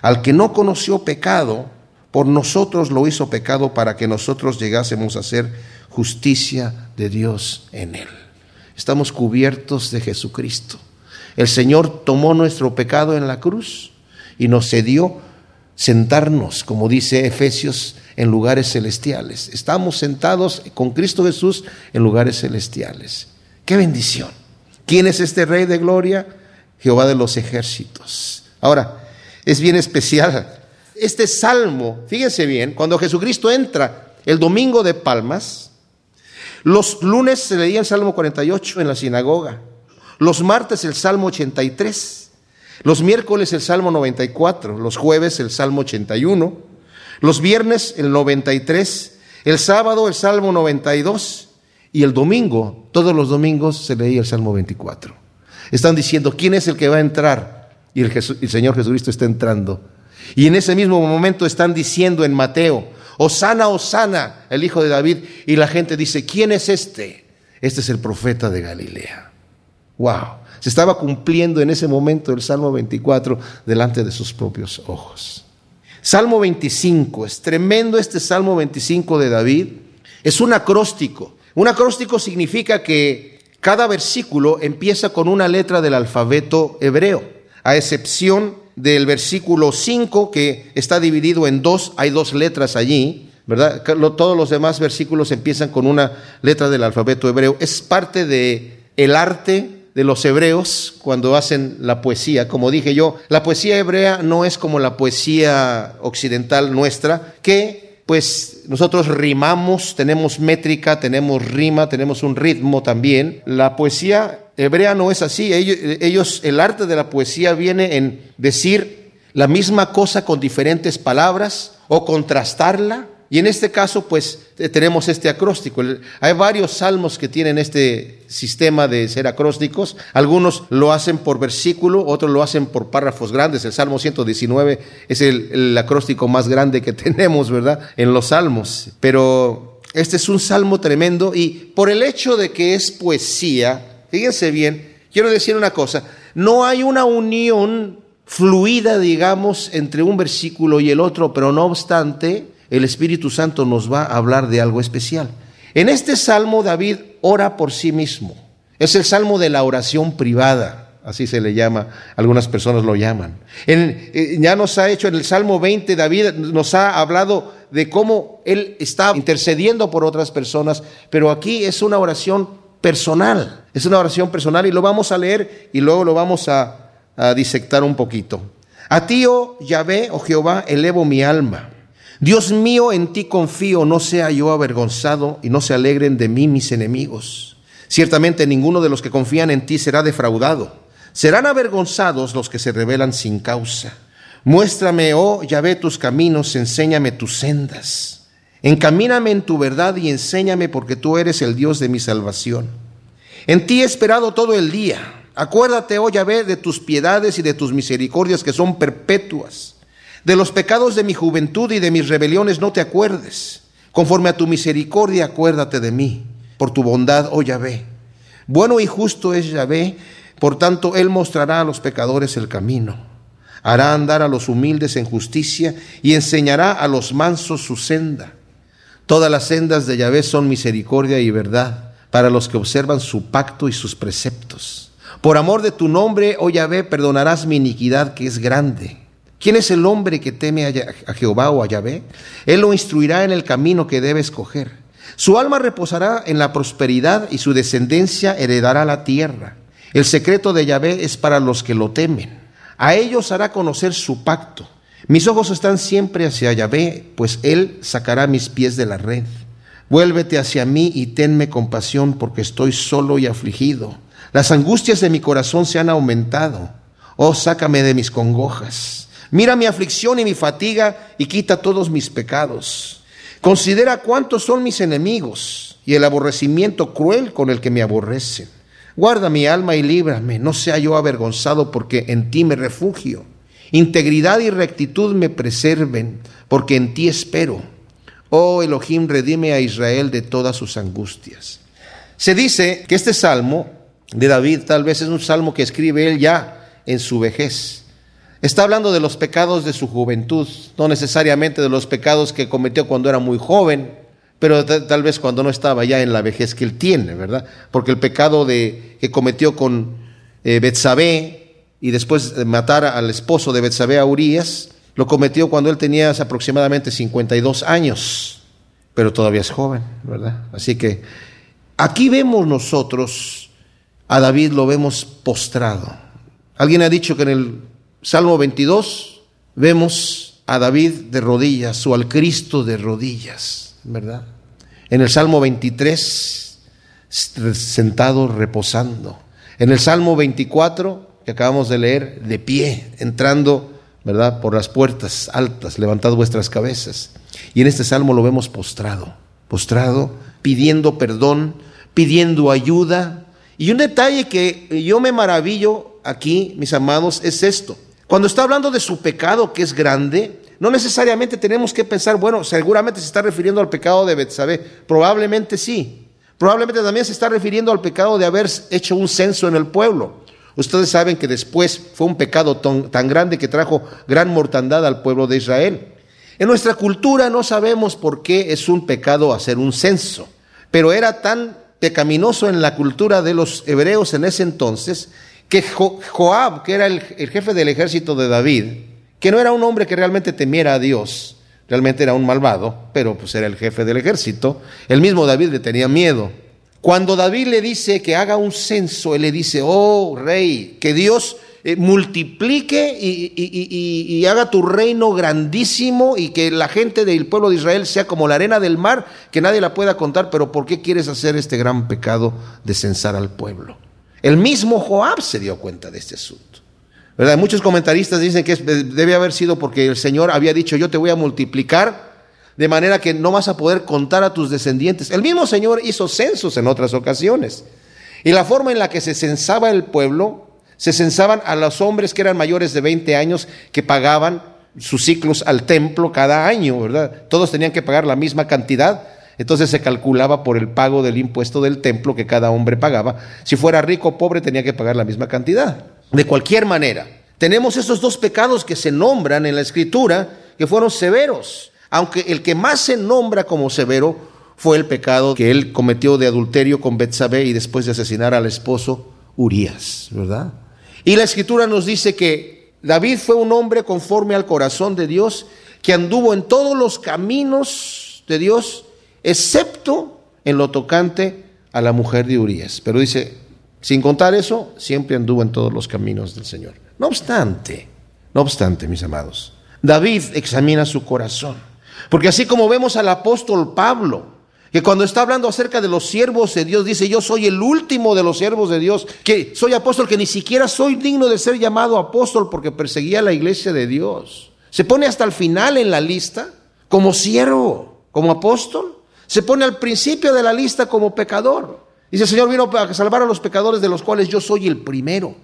Al que no conoció pecado, por nosotros lo hizo pecado para que nosotros llegásemos a ser justicia de Dios en él. Estamos cubiertos de Jesucristo. El Señor tomó nuestro pecado en la cruz y nos cedió sentarnos, como dice Efesios, en lugares celestiales. Estamos sentados con Cristo Jesús en lugares celestiales. ¡Qué bendición! ¿Quién es este Rey de Gloria? Jehová de los ejércitos. Ahora, es bien especial. Este salmo, fíjense bien, cuando Jesucristo entra el domingo de Palmas, los lunes se leía el Salmo 48 en la sinagoga, los martes el Salmo 83, los miércoles el Salmo 94, los jueves el Salmo 81, los viernes el 93, el sábado el Salmo 92 y el domingo, todos los domingos se leía el Salmo 24. Están diciendo, ¿quién es el que va a entrar? Y el, Señor Jesucristo está entrando. Y en ese mismo momento están diciendo en Mateo, Osana, Osana, el hijo de David. Y la gente dice, ¿quién es este? Este es el profeta de Galilea. Wow. Se estaba cumpliendo en ese momento el Salmo 24 delante de sus propios ojos. Salmo 25, es tremendo este Salmo 25 de David. Es un acróstico. Un acróstico significa que cada versículo empieza con una letra del alfabeto hebreo, a excepción del versículo 5, que está dividido en dos, hay dos letras allí, ¿verdad? Todos los demás versículos empiezan con una letra del alfabeto hebreo. Es parte de el arte de los hebreos cuando hacen la poesía. Como dije yo, la poesía hebrea no es como la poesía occidental nuestra, que pues nosotros rimamos, tenemos métrica, tenemos rima, tenemos un ritmo también. La poesía hebrea no es así. Ellos, el arte de la poesía viene en decir la misma cosa con diferentes palabras o contrastarla. Y en este caso, pues tenemos este acróstico. Hay varios salmos que tienen este sistema de ser acrósticos. Algunos lo hacen por versículo, otros lo hacen por párrafos grandes. El Salmo 119 es el, el acróstico más grande que <laughs> tenemos, ¿verdad? En los salmos. Pero este es un salmo tremendo y por el hecho de que es poesía, Fíjense bien, quiero decir una cosa, no hay una unión fluida, digamos, entre un versículo y el otro, pero no obstante, el Espíritu Santo nos va a hablar de algo especial. En este salmo David ora por sí mismo. Es el salmo de la oración privada. así se le llama, algunas personas lo llaman. Eh, ya nos ha hecho en el Salmo 20, David nos ha hablado de cómo él está intercediendo por otras personas, pero aquí es una oración personal, es una oración personal y lo vamos a leer y luego lo vamos a, a disectar un poquito. A ti, oh Yahvé, oh Jehová, elevo mi alma. Dios mío, en ti confío, no sea yo avergonzado y no se alegren de mí mis enemigos. Ciertamente ninguno de los que confían en ti será defraudado. Serán avergonzados los que se rebelan sin causa. Muéstrame, oh Yahvé, tus caminos, enséñame tus sendas. Encamíname en tu verdad y enséñame porque tú eres el Dios de mi salvación. En ti he esperado todo el día. Acuérdate, oh Yahvé, de tus piedades y de tus misericordias que son perpetuas. De los pecados de mi juventud y de mis rebeliones no te acuerdes. Conforme a tu misericordia, acuérdate de mí. Por tu bondad, oh Yahvé. Bueno y justo es Yahvé, por tanto, Él mostrará a los pecadores el camino. Hará andar a los humildes en justicia y enseñará a los mansos su senda. Todas las sendas de Yahvé son misericordia y verdad para los que observan su pacto y sus preceptos. Por amor de tu nombre, oh Yahvé, perdonarás mi iniquidad que es grande ¿Quién es el hombre que teme a Jehová o a Yahvé? Él lo instruirá en el camino que debe escoger. Su alma reposará en la prosperidad y su descendencia heredará la tierra. El secreto de Yahvé es para los que lo temen. A ellos hará conocer su pacto. Mis ojos están siempre hacia Yahvé, pues Él sacará mis pies de la red. Vuélvete hacia mí y tenme compasión, porque estoy solo y afligido. Las angustias de mi corazón se han aumentado. Oh, sácame de mis congojas. Mira mi aflicción y mi fatiga y quita todos mis pecados. Considera cuántos son mis enemigos y el aborrecimiento cruel con el que me aborrecen. Guarda mi alma y líbrame, no sea yo avergonzado porque en ti me refugio. Integridad y rectitud me preserven, porque en ti espero. Oh Elohim, redime a Israel de todas sus angustias. Se dice que este salmo de David tal vez es un salmo que escribe él ya en su vejez. Está hablando de los pecados de su juventud, no necesariamente de los pecados que cometió cuando era muy joven, pero tal vez cuando no estaba ya en la vejez que él tiene, ¿verdad? Porque el pecado de, que cometió con eh, Betsabé y después de matar al esposo de Betsabé Urias, lo cometió cuando él tenía aproximadamente 52 años, pero todavía es joven, ¿verdad? Así que aquí vemos nosotros a David, lo vemos postrado. Alguien ha dicho que en el Salmo 22 vemos a David de rodillas o al Cristo de rodillas, ¿verdad? En el Salmo 23, sentado reposando. En el Salmo 24, que acabamos de leer, de pie, entrando, ¿verdad? Por las puertas altas, levantad vuestras cabezas. Y en este Salmo lo vemos postrado, postrado, pidiendo perdón, pidiendo ayuda. Y un detalle que yo me maravillo aquí, mis amados, es esto. Cuando está hablando de su pecado que es grande, no necesariamente tenemos que pensar, bueno, seguramente se está refiriendo al pecado de Betsabé. Probablemente sí. Probablemente también se está refiriendo al pecado de haber hecho un censo en el pueblo. Ustedes saben que después fue un pecado tan, grande que trajo gran mortandad al pueblo de Israel. En nuestra cultura no sabemos por qué es un pecado hacer un censo, pero era tan pecaminoso en la cultura de los hebreos en ese entonces que Joab, que era el, jefe del ejército de David, que no era un hombre que realmente temiera a Dios, realmente era un malvado, pero pues era el jefe del ejército, el mismo David le tenía miedo. Cuando David le dice que haga un censo, él le dice, oh rey, que Dios eh, multiplique y, haga tu reino grandísimo y que la gente del pueblo de Israel sea como la arena del mar, que nadie la pueda contar, pero ¿por qué quieres hacer este gran pecado de censar al pueblo? El mismo Joab se dio cuenta de este asunto. Muchos comentaristas dicen que debe haber sido porque el Señor había dicho, yo te voy a multiplicar de manera que no vas a poder contar a tus descendientes. El mismo Señor hizo censos en otras ocasiones. Y la forma en la que se censaba el pueblo, se censaban a los hombres que eran mayores de 20 años que pagaban sus ciclos al templo cada año, ¿verdad? Todos tenían que pagar la misma cantidad entonces se calculaba por el pago del impuesto del templo que cada hombre pagaba. Si fuera rico o pobre tenía que pagar la misma cantidad. De cualquier manera, tenemos esos dos pecados que se nombran en la escritura que fueron severos, aunque el que más se nombra como severo fue el pecado que él cometió de adulterio con Betsabé y después de asesinar al esposo Urias, ¿verdad? Y la escritura nos dice que David fue un hombre conforme al corazón de Dios, que anduvo en todos los caminos de Dios, excepto en lo tocante a la mujer de Urias. Pero dice, sin contar eso, siempre anduvo en todos los caminos del Señor. No obstante, no obstante, mis amados, David examina su corazón. Porque así como vemos al apóstol Pablo, que cuando está hablando acerca de los siervos de Dios, dice, yo soy el último de los siervos de Dios, que soy apóstol, que ni siquiera soy digno de ser llamado apóstol porque perseguía a la iglesia de Dios. Se pone hasta el final en la lista como siervo, como apóstol. Se pone al principio de la lista como pecador. Dice, el Señor vino para salvar a los pecadores de los cuales yo soy el primero.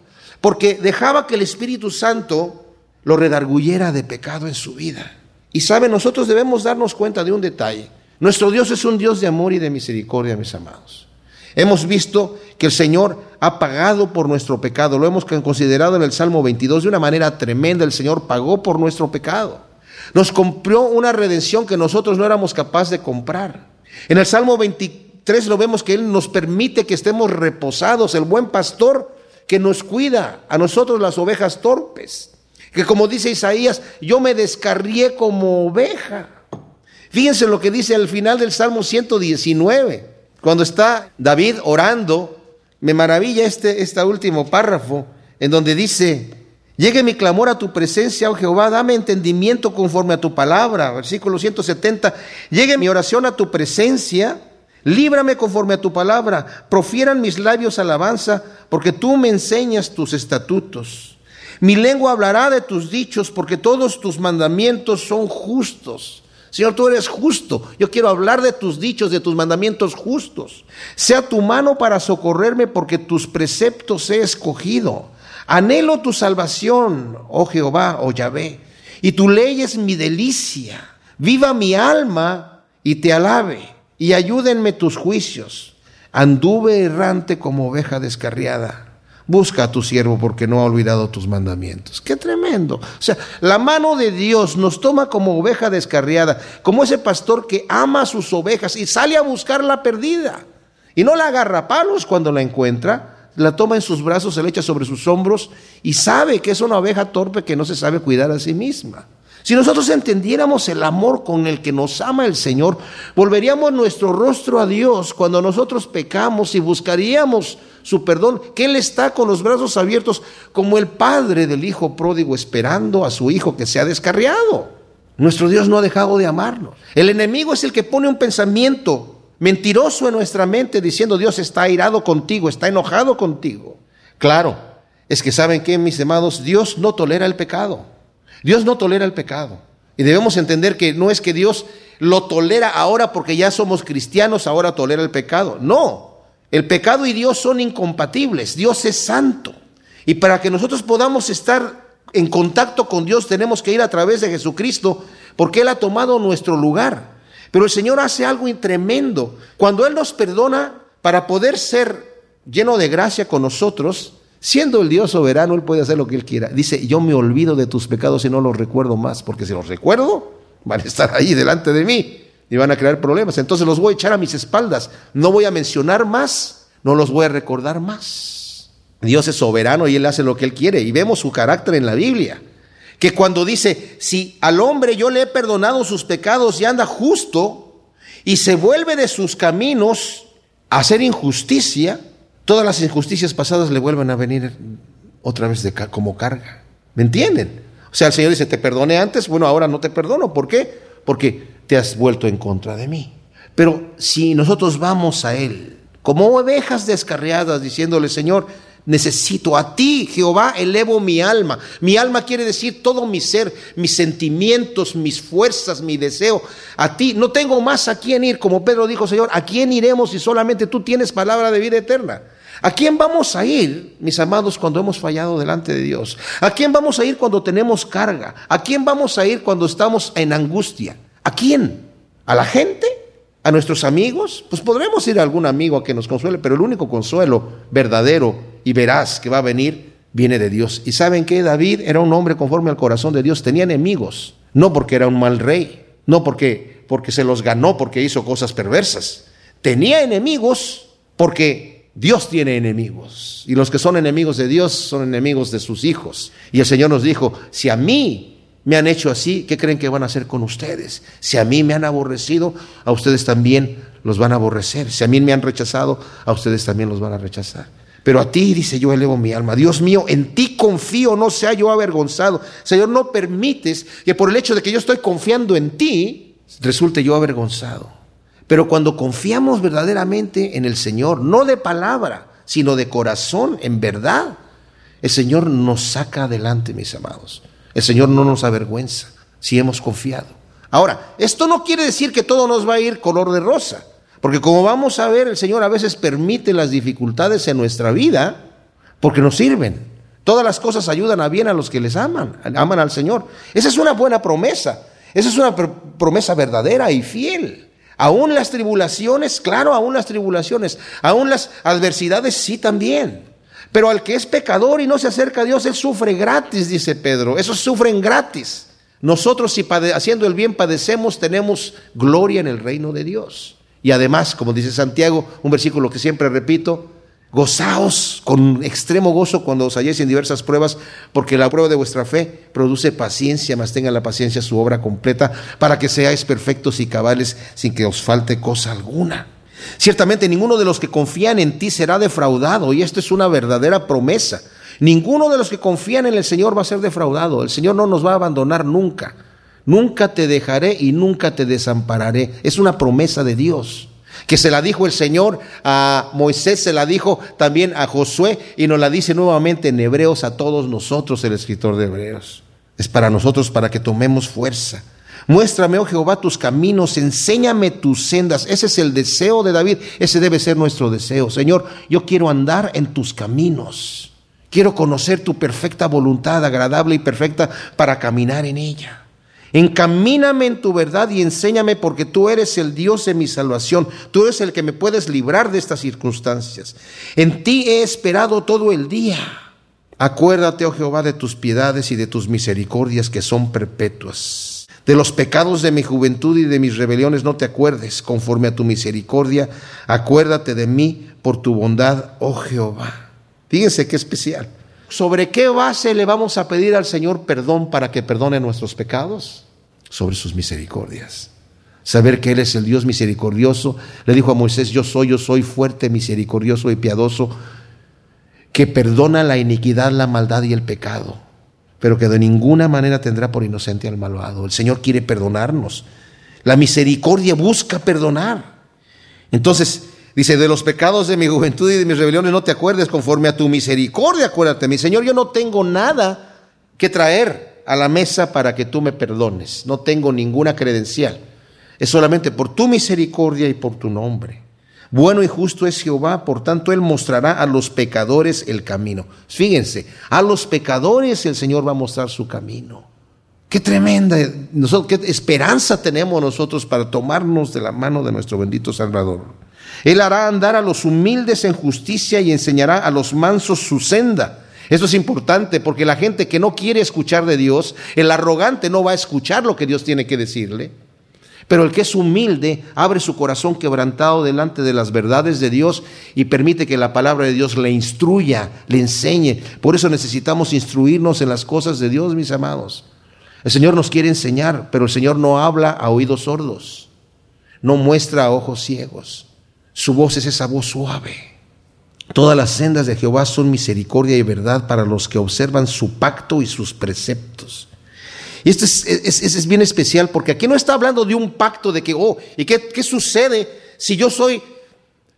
Porque dejaba que el Espíritu Santo lo redarguyera de pecado en su vida. Y sabe, nosotros debemos darnos cuenta de un detalle. Nuestro Dios es un Dios de amor y de misericordia, mis amados. Hemos visto que el Señor ha pagado por nuestro pecado. Lo hemos considerado en el Salmo 22 de una manera tremenda. El Señor pagó por nuestro pecado. Nos compró una redención que nosotros no éramos capaces de comprar. En el Salmo 23 lo vemos que Él nos permite que estemos reposados. El buen pastor que nos cuida a nosotros las ovejas torpes. Que como dice Isaías, yo me descarrié como oveja. Fíjense lo que dice al final del Salmo 119. Cuando está David orando, me maravilla este, este último párrafo en donde dice, llegue mi clamor a tu presencia, oh Jehová, dame entendimiento conforme a tu palabra. Versículo 170, llegue mi oración a tu presencia, líbrame conforme a tu palabra, profieran mis labios alabanza, porque tú me enseñas tus estatutos. Mi lengua hablará de tus dichos, porque todos tus mandamientos son justos. Señor, tú eres justo. Yo quiero hablar de tus dichos, de tus mandamientos justos. Sea tu mano para socorrerme, porque tus preceptos he escogido. Anhelo tu salvación, oh Jehová, oh Yahvé, y tu ley es mi delicia. Viva mi alma y te alabe, y ayúdenme tus juicios. Anduve errante como oveja descarriada Busca a tu siervo porque no ha olvidado tus mandamientos. Qué tremendo. O sea, la mano de Dios nos toma como oveja descarriada, como ese pastor que ama a sus ovejas y sale a buscar la perdida. Y no la agarra a palos cuando la encuentra, la toma en sus brazos, se la echa sobre sus hombros y sabe que es una oveja torpe que no se sabe cuidar a sí misma. Si nosotros entendiéramos el amor con el que nos ama el Señor, volveríamos nuestro rostro a Dios cuando nosotros pecamos y buscaríamos su perdón, que Él está con los brazos abiertos como el padre del hijo pródigo esperando a su hijo que se ha descarriado. Nuestro Dios no ha dejado de amarnos. El enemigo es el que pone un pensamiento mentiroso en nuestra mente diciendo Dios está airado contigo, está enojado contigo. Claro, es que saben que, mis amados, Dios no tolera el pecado. Dios no tolera el pecado. Y debemos entender que no es que Dios lo tolera ahora porque ya somos cristianos, ahora tolera el pecado. No, el pecado y Dios son incompatibles. Dios es santo. Y para que nosotros podamos estar en contacto con Dios tenemos que ir a través de Jesucristo porque Él ha tomado nuestro lugar. Pero el Señor hace algo tremendo. Cuando Él nos perdona para poder ser lleno de gracia con nosotros, Siendo el Dios soberano, Él puede hacer lo que Él quiera. Dice, yo me olvido de tus pecados y no los recuerdo más, porque si los recuerdo, van a estar ahí delante de mí y van a crear problemas. Entonces los voy a echar a mis espaldas. No voy a mencionar más, no los voy a recordar más. Dios es soberano y Él hace lo que Él quiere. Y vemos su carácter en la Biblia. Que cuando dice, si al hombre yo le he perdonado sus pecados y anda justo y se vuelve de sus caminos a hacer injusticia, todas las injusticias pasadas le vuelven a venir otra vez de como carga. ¿Me entienden? O sea, el Señor dice, te perdoné antes, bueno, ahora no te perdono. ¿Por qué? Porque te has vuelto en contra de mí. Pero si nosotros vamos a Él como ovejas descarriadas diciéndole, Señor, necesito a ti, Jehová, elevo mi alma. Mi alma quiere decir todo mi ser, mis sentimientos, mis fuerzas, mi deseo. A ti, no tengo más a quién ir, como Pedro dijo, Señor, ¿a quién iremos si solamente tú tienes palabra de vida eterna? ¿A quién vamos a ir, mis amados, cuando hemos fallado delante de Dios? ¿A quién vamos a ir cuando tenemos carga? ¿A quién vamos a ir cuando estamos en angustia? ¿A quién? ¿A la gente? ¿A nuestros amigos? Pues podremos ir a algún amigo a que nos consuele, pero el único consuelo verdadero y veraz que va a venir viene de Dios. ¿Y saben que David era un hombre conforme al corazón de Dios? Tenía enemigos, no porque era un mal rey, no porque, porque se los ganó, porque hizo cosas perversas. Tenía enemigos porque Dios tiene enemigos y los que son enemigos de Dios son enemigos de sus hijos. Y el Señor nos dijo, si a mí me han hecho así, ¿qué creen que van a hacer con ustedes? Si a mí me han aborrecido, a ustedes también los van a aborrecer. Si a mí me han rechazado, a ustedes también los van a rechazar. Pero a ti, dice yo, elevo mi alma. Dios mío, en ti confío, no sea yo avergonzado. Señor, no permites que por el hecho de que yo estoy confiando en ti, resulte yo avergonzado. Pero cuando confiamos verdaderamente en el Señor, no de palabra, sino de corazón, en verdad, el Señor nos saca adelante, mis amados. El Señor no nos avergüenza si hemos confiado. Ahora, esto no quiere decir que todo nos va a ir color de rosa, porque como vamos a ver, el Señor a veces permite las dificultades en nuestra vida porque nos sirven. Todas las cosas ayudan a bien a los que les aman, aman al Señor. Esa es una buena promesa, esa es una promesa verdadera y fiel. Aún las tribulaciones, claro, aún las tribulaciones, aún las adversidades, sí también. Pero al que es pecador y no se acerca a Dios, él sufre gratis, dice Pedro. Esos sufren gratis. Nosotros si haciendo el bien padecemos, tenemos gloria en el reino de Dios. Y además, como dice Santiago, un versículo que siempre repito, Gozaos con extremo gozo cuando os halléis en diversas pruebas, porque la prueba de vuestra fe produce paciencia, mas tenga la paciencia su obra completa, para que seáis perfectos y cabales sin que os falte cosa alguna. Ciertamente ninguno de los que confían en ti será defraudado, y esto es una verdadera promesa. Ninguno de los que confían en el Señor va a ser defraudado. El Señor no nos va a abandonar nunca. Nunca te dejaré y nunca te desampararé. Es una promesa de Dios que se la dijo el Señor a Moisés, se la dijo también a Josué y nos la dice nuevamente en Hebreos a todos nosotros, el escritor de Hebreos. Es para nosotros, para que tomemos fuerza. Muéstrame, oh Jehová, tus caminos, enséñame tus sendas. Ese es el deseo de David, ese debe ser nuestro deseo. Señor, yo quiero andar en tus caminos. Quiero conocer tu perfecta voluntad, agradable y perfecta, para caminar en ella. Encamíname en tu verdad y enséñame porque tú eres el Dios de mi salvación. Tú eres el que me puedes librar de estas circunstancias. En ti he esperado todo el día. Acuérdate, oh Jehová, de tus piedades y de tus misericordias que son perpetuas. De los pecados de mi juventud y de mis rebeliones no te acuerdes, conforme a tu misericordia. Acuérdate de mí por tu bondad, oh Jehová. Fíjense qué especial. ¿Sobre qué base le vamos a pedir al Señor perdón para que perdone nuestros pecados? Sobre sus misericordias. Saber que Él es el Dios misericordioso. Le dijo a Moisés, yo soy, yo soy fuerte, misericordioso y piadoso, que perdona la iniquidad, la maldad y el pecado, pero que de ninguna manera tendrá por inocente al malvado. El Señor quiere perdonarnos. La misericordia busca perdonar. Entonces, Dice, de los pecados de mi juventud y de mis rebeliones no te acuerdes conforme a tu misericordia, acuérdate, mi Señor, yo no tengo nada que traer a la mesa para que tú me perdones, no tengo ninguna credencial, es solamente por tu misericordia y por tu nombre. Bueno y justo es Jehová, por tanto Él mostrará a los pecadores el camino. Fíjense, a los pecadores el Señor va a mostrar su camino. Qué tremenda, qué esperanza tenemos nosotros para tomarnos de la mano de nuestro bendito Salvador. Él hará andar a los humildes en justicia y enseñará a los mansos su senda. Eso es importante porque la gente que no quiere escuchar de Dios, el arrogante no va a escuchar lo que Dios tiene que decirle. Pero el que es humilde abre su corazón quebrantado delante de las verdades de Dios y permite que la palabra de Dios le instruya, le enseñe. Por eso necesitamos instruirnos en las cosas de Dios, mis amados. El Señor nos quiere enseñar, pero el Señor no habla a oídos sordos, no muestra a ojos ciegos. Su voz es esa voz suave. Todas las sendas de Jehová son misericordia y verdad para los que observan su pacto y sus preceptos. Y esto es, bien especial porque aquí no está hablando de un pacto de que, oh, ¿y qué, qué sucede si yo soy,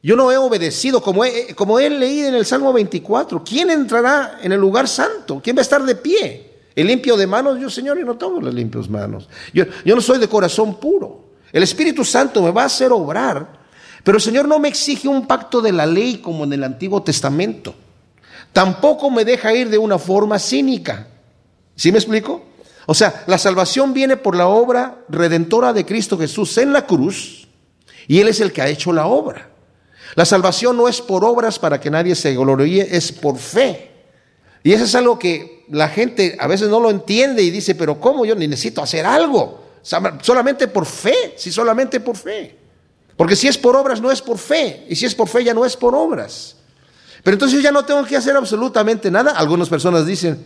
yo no he obedecido como, como él leí en el Salmo 24? ¿Quién entrará en el lugar santo? ¿Quién va a estar de pie? El limpio de manos, yo Señor, y no tengo las limpios manos. Yo, yo no soy de corazón puro. El Espíritu Santo me va a hacer obrar pero el Señor no me exige un pacto de la ley como en el Antiguo Testamento. Tampoco me deja ir de una forma cínica. ¿Sí me explico? O sea, la salvación viene por la obra redentora de Cristo Jesús en la cruz y Él es el que ha hecho la obra. La salvación no es por obras para que nadie se gloríe, es por fe. Y eso es algo que la gente a veces no lo entiende y dice, pero ¿cómo yo necesito hacer algo? Solamente por fe, si solamente por fe. Porque si es por obras no es por fe, y si es por fe ya no es por obras. Pero entonces yo ya no tengo que hacer absolutamente nada. Algunas personas dicen,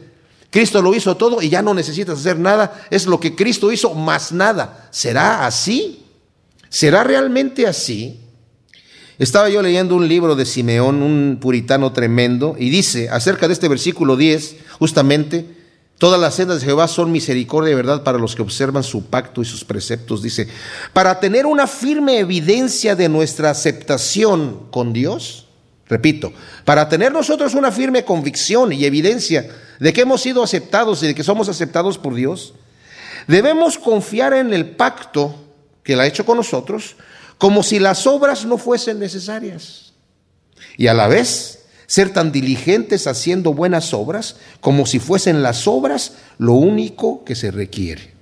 Cristo lo hizo todo y ya no necesitas hacer nada. Es lo que Cristo hizo más nada. ¿Será así? ¿Será realmente así? Estaba yo leyendo un libro de Simeón, un puritano tremendo, y dice acerca de este versículo 10, justamente, todas las sendas de Jehová son misericordia y verdad para los que observan su pacto y sus preceptos. Dice, para tener una firme evidencia de nuestra aceptación con Dios, repito, para tener nosotros una firme convicción y evidencia de que hemos sido aceptados y de que somos aceptados por Dios, debemos confiar en el pacto que Él ha hecho con nosotros, como si las obras no fuesen necesarias. Y a la vez ser tan diligentes haciendo buenas obras como si fuesen las obras lo único que se requiere.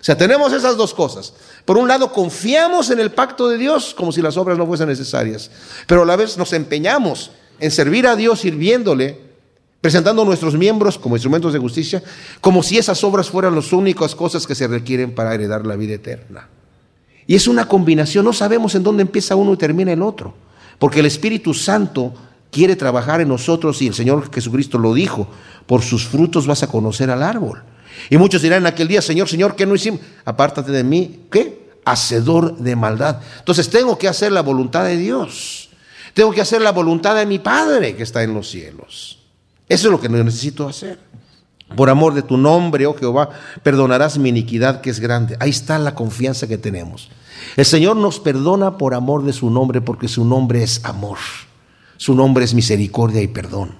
O sea, tenemos esas dos cosas. Por un lado, confiamos en el pacto de Dios como si las obras no fuesen necesarias, pero a la vez nos empeñamos en servir a Dios sirviéndole, presentando a nuestros miembros como instrumentos de justicia, como si esas obras fueran las únicas cosas que se requieren para heredar la vida eterna. Y es una combinación, no sabemos en dónde empieza uno y termina el otro, porque el Espíritu Santo quiere trabajar en nosotros y el Señor Jesucristo lo dijo, por sus frutos vas a conocer al árbol. Y muchos dirán en aquel día, Señor, Señor, ¿qué no hicimos? Apártate de mí, ¿qué? Hacedor de maldad. Entonces tengo que hacer la voluntad de Dios. Tengo que hacer la voluntad de mi Padre que está en los cielos. Eso es lo que necesito hacer. Por amor de tu nombre, oh Jehová, perdonarás mi iniquidad que es grande. Ahí está la confianza que tenemos. El Señor nos perdona por amor de su nombre, porque su nombre es amor. Su nombre es misericordia y perdón.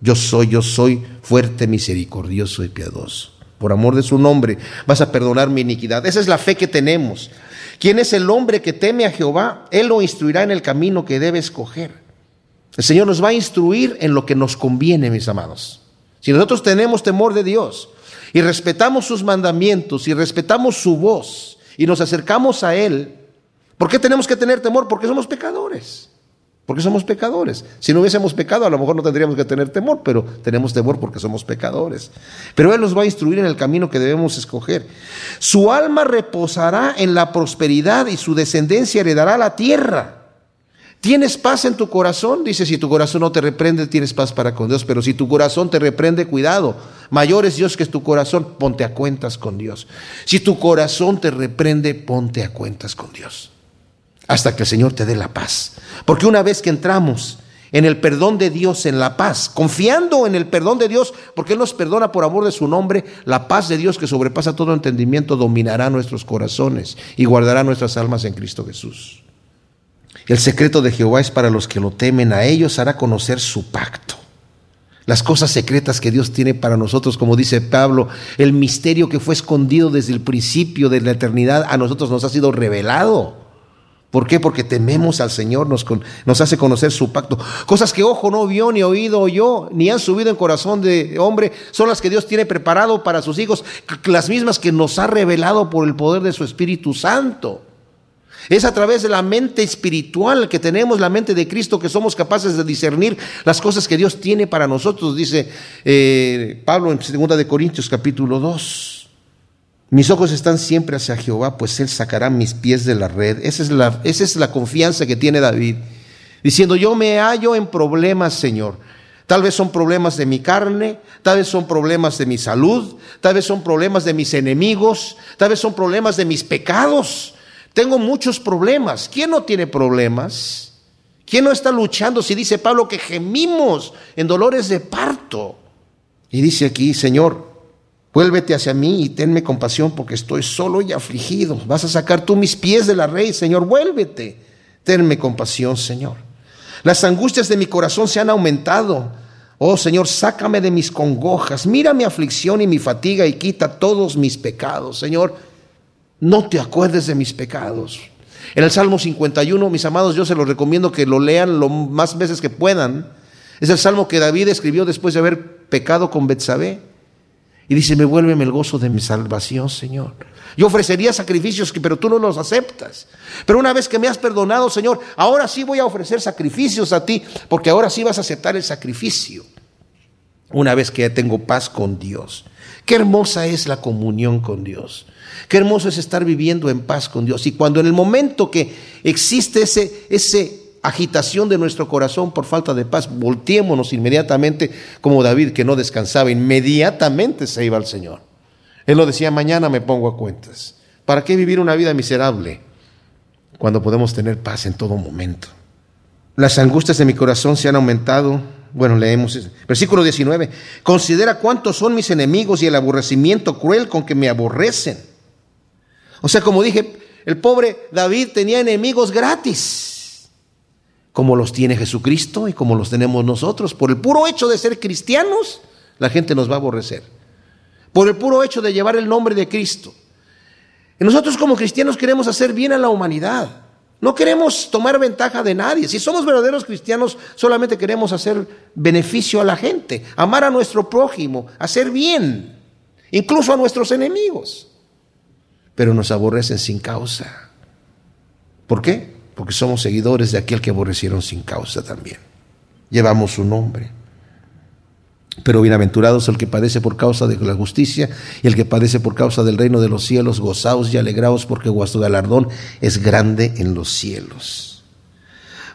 Yo soy, yo soy fuerte, misericordioso y piadoso. Por amor de su nombre vas a perdonar mi iniquidad. Esa es la fe que tenemos. ¿Quién es el hombre que teme a Jehová? Él lo instruirá en el camino que debe escoger. El Señor nos va a instruir en lo que nos conviene, mis amados. Si nosotros tenemos temor de Dios y respetamos sus mandamientos y respetamos su voz, y nos acercamos a Él, ¿por qué tenemos que tener temor? Porque somos pecadores. Porque somos pecadores. Si no hubiésemos pecado, a lo mejor no tendríamos que tener temor, pero tenemos temor porque somos pecadores. Pero Él nos va a instruir en el camino que debemos escoger. Su alma reposará en la prosperidad y su descendencia heredará la tierra. ¿Tienes paz en tu corazón? Dice, si tu corazón no te reprende, tienes paz para con Dios. Pero si tu corazón te reprende, cuidado. Mayor es Dios que es tu corazón, ponte a cuentas con Dios. Si tu corazón te reprende, ponte a cuentas con Dios. Hasta que el Señor te dé la paz. Porque una vez que entramos en el perdón de Dios, en la paz, confiando en el perdón de Dios, porque Él nos perdona por amor de su nombre, la paz de Dios que sobrepasa todo entendimiento dominará nuestros corazones y guardará nuestras almas en Cristo Jesús. El secreto de Jehová es para los que lo temen, a ellos hará conocer su pacto. Las cosas secretas que Dios tiene para nosotros, como dice Pablo, el misterio que fue escondido desde el principio de la eternidad, a nosotros nos ha sido revelado. ¿Por qué? Porque tememos al Señor, nos, hace conocer su pacto. Cosas que ojo no vio, ni oído oyó, ni han subido en corazón de hombre, son las que Dios tiene preparado para sus hijos, las mismas que nos ha revelado por el poder de su Espíritu Santo. Es a través de la mente espiritual que tenemos, la mente de Cristo, que somos capaces de discernir las cosas que Dios tiene para nosotros, dice eh, Pablo en 2 de Corintios capítulo 2. Mis ojos están siempre hacia Jehová, pues Él sacará mis pies de la red. Esa es la, confianza que tiene David, diciendo, yo me hallo en problemas, Señor. Tal vez son problemas de mi carne, tal vez son problemas de mi salud, tal vez son problemas de mis enemigos, tal vez son problemas de mis pecados. Tengo muchos problemas. ¿Quién no tiene problemas? ¿Quién no está luchando? Si dice Pablo que gemimos en dolores de parto. Y dice aquí, Señor, vuélvete hacia mí y tenme compasión porque estoy solo y afligido. Vas a sacar tú mis pies de la rey, Señor, vuélvete. Tenme compasión, Señor. Las angustias de mi corazón se han aumentado. Oh Señor, sácame de mis congojas. Mira mi aflicción y mi fatiga y quita todos mis pecados. Señor, no te acuerdes de mis pecados. En el Salmo 51, mis amados, yo se los recomiendo que lo lean lo más veces que puedan. Es el salmo que David escribió después de haber pecado con Betsabé. Y dice, me vuélveme el gozo de mi salvación, Señor. Yo ofrecería sacrificios, pero tú no los aceptas. Pero una vez que me has perdonado, Señor, ahora sí voy a ofrecer sacrificios a ti, porque ahora sí vas a aceptar el sacrificio. Una vez que ya tengo paz con Dios. Qué hermosa es la comunión con Dios. Qué hermoso es estar viviendo en paz con Dios. Y cuando en el momento que existe ese, ese agitación de nuestro corazón por falta de paz, volteémonos inmediatamente como David que no descansaba, inmediatamente se iba al Señor. Él lo decía, mañana me pongo a cuentas. ¿Para qué vivir una vida miserable cuando podemos tener paz en todo momento? Las angustias de mi corazón se han aumentado. Bueno, leemos versículo 19. Considera cuántos son mis enemigos y el aborrecimiento cruel con que me aborrecen. O sea, como dije, el pobre David tenía enemigos gratis, como los tiene Jesucristo y como los tenemos nosotros. Por el puro hecho de ser cristianos, la gente nos va a aborrecer. Por el puro hecho de llevar el nombre de Cristo. Nosotros como cristianos queremos hacer bien a la humanidad. No queremos tomar ventaja de nadie. Si somos verdaderos cristianos, solamente queremos hacer beneficio a la gente, amar a nuestro prójimo, hacer bien, incluso a nuestros enemigos. Pero nos aborrecen sin causa. ¿Por qué? Porque somos seguidores de aquel que aborrecieron sin causa también. Llevamos su nombre. Pero bienaventurados el que padece por causa de la justicia y el que padece por causa del reino de los cielos, gozaos y alegraos porque vuestro galardón es grande en los cielos.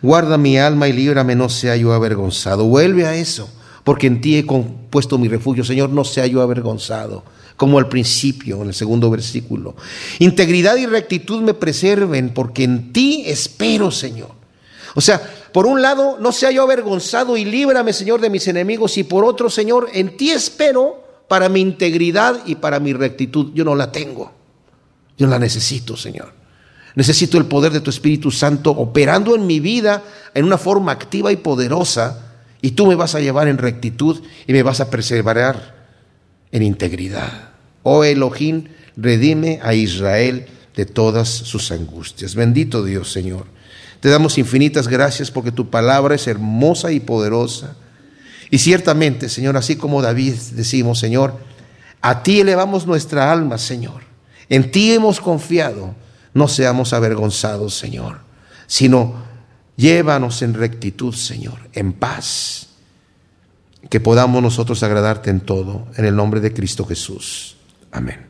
Guarda mi alma y líbrame, no sea yo avergonzado. Vuelve a eso, porque en ti he compuesto mi refugio, Señor, no sea yo avergonzado, como al principio, en el segundo versículo. Integridad y rectitud me preserven, porque en ti espero, Señor. O sea, por un lado, no sea yo avergonzado y líbrame, Señor, de mis enemigos, y por otro, Señor, en ti espero para mi integridad y para mi rectitud. Yo no la tengo. Yo la necesito, Señor. Necesito el poder de tu Espíritu Santo operando en mi vida en una forma activa y poderosa, y tú me vas a llevar en rectitud y me vas a preservar en integridad. Oh Elohim, redime a Israel de todas sus angustias. Bendito Dios, Señor. Te damos infinitas gracias porque tu palabra es hermosa y poderosa. Y ciertamente, Señor, así como David decimos, Señor, a ti elevamos nuestra alma, Señor. En ti hemos confiado. No seamos avergonzados, Señor, sino llévanos en rectitud, Señor, en paz. Que podamos nosotros agradarte en todo, en el nombre de Cristo Jesús. Amén.